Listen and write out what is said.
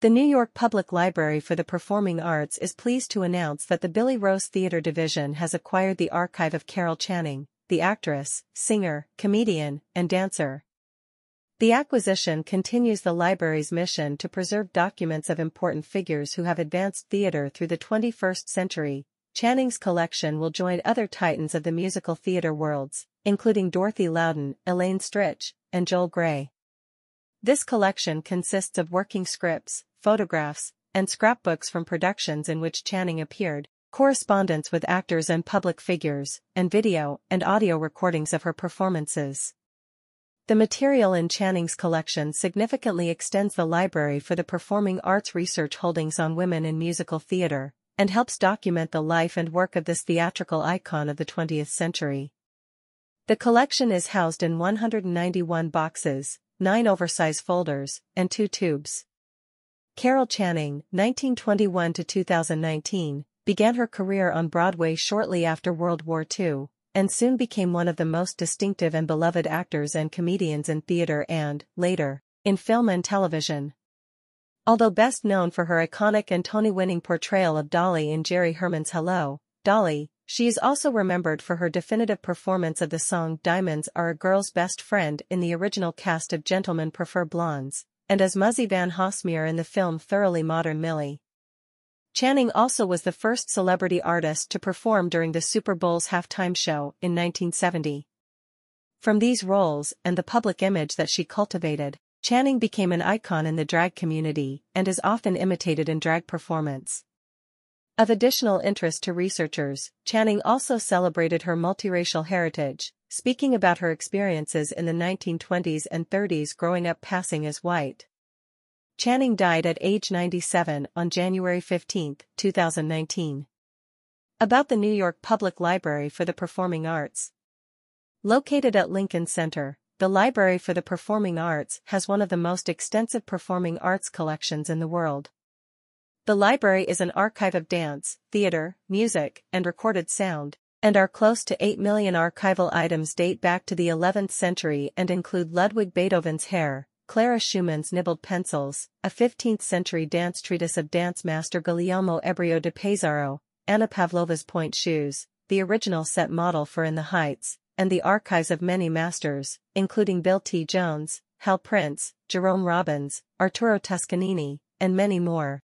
The New York Public Library for the Performing Arts is pleased to announce that the Billy Rose Theater Division has acquired the archive of Carol Channing, the actress, singer, comedian, and dancer. The acquisition continues the library's mission to preserve documents of important figures who have advanced theater through the 21st century. Channing's collection will join other titans of the musical theater worlds, including Dorothy Loudon, Elaine Stritch, and Joel Grey. This collection consists of working scripts, photographs, and scrapbooks from productions in which Channing appeared, correspondence with actors and public figures, and video and audio recordings of her performances. The material in Channing's collection significantly extends the library for the performing arts research holdings on women in musical theater, and helps document the life and work of this theatrical icon of the 20th century. The collection is housed in 191 boxes, 9 oversized folders, and 2 tubes. Carol Channing, 1921 to 2019, began her career on Broadway shortly after World War II, and soon became one of the most distinctive and beloved actors and comedians in theater and, later, in film and television. Although best known for her iconic and Tony-winning portrayal of Dolly in Jerry Herman's Hello, Dolly, she is also remembered for her definitive performance of the song Diamonds Are a Girl's Best Friend in the original cast of Gentlemen Prefer Blondes, and as Muzzy Van Hossmere in the film Thoroughly Modern Millie. Channing also was the first celebrity artist to perform during the Super Bowl's halftime show in 1970. From these roles and the public image that she cultivated, Channing became an icon in the drag community and is often imitated in drag performance. Of additional interest to researchers, Channing also celebrated her multiracial heritage, speaking about her experiences in the 1920s and 30s growing up passing as white. Channing died at age 97 on January 15, 2019. About the New York Public Library for the Performing Arts. Located at Lincoln Center, the Library for the Performing Arts has one of the most extensive performing arts collections in the world. The library is an archive of dance, theater, music, and recorded sound, and our close to 8 million archival items date back to the 11th century and include Ludwig Beethoven's Hair, Clara Schumann's Nibbled Pencils, a 15th-century dance treatise of dance master Guglielmo Ebreo de Pesaro, Anna Pavlova's pointe Shoes, the original set model for In the Heights, and the archives of many masters, including Bill T. Jones, Hal Prince, Jerome Robbins, Arturo Toscanini, and many more.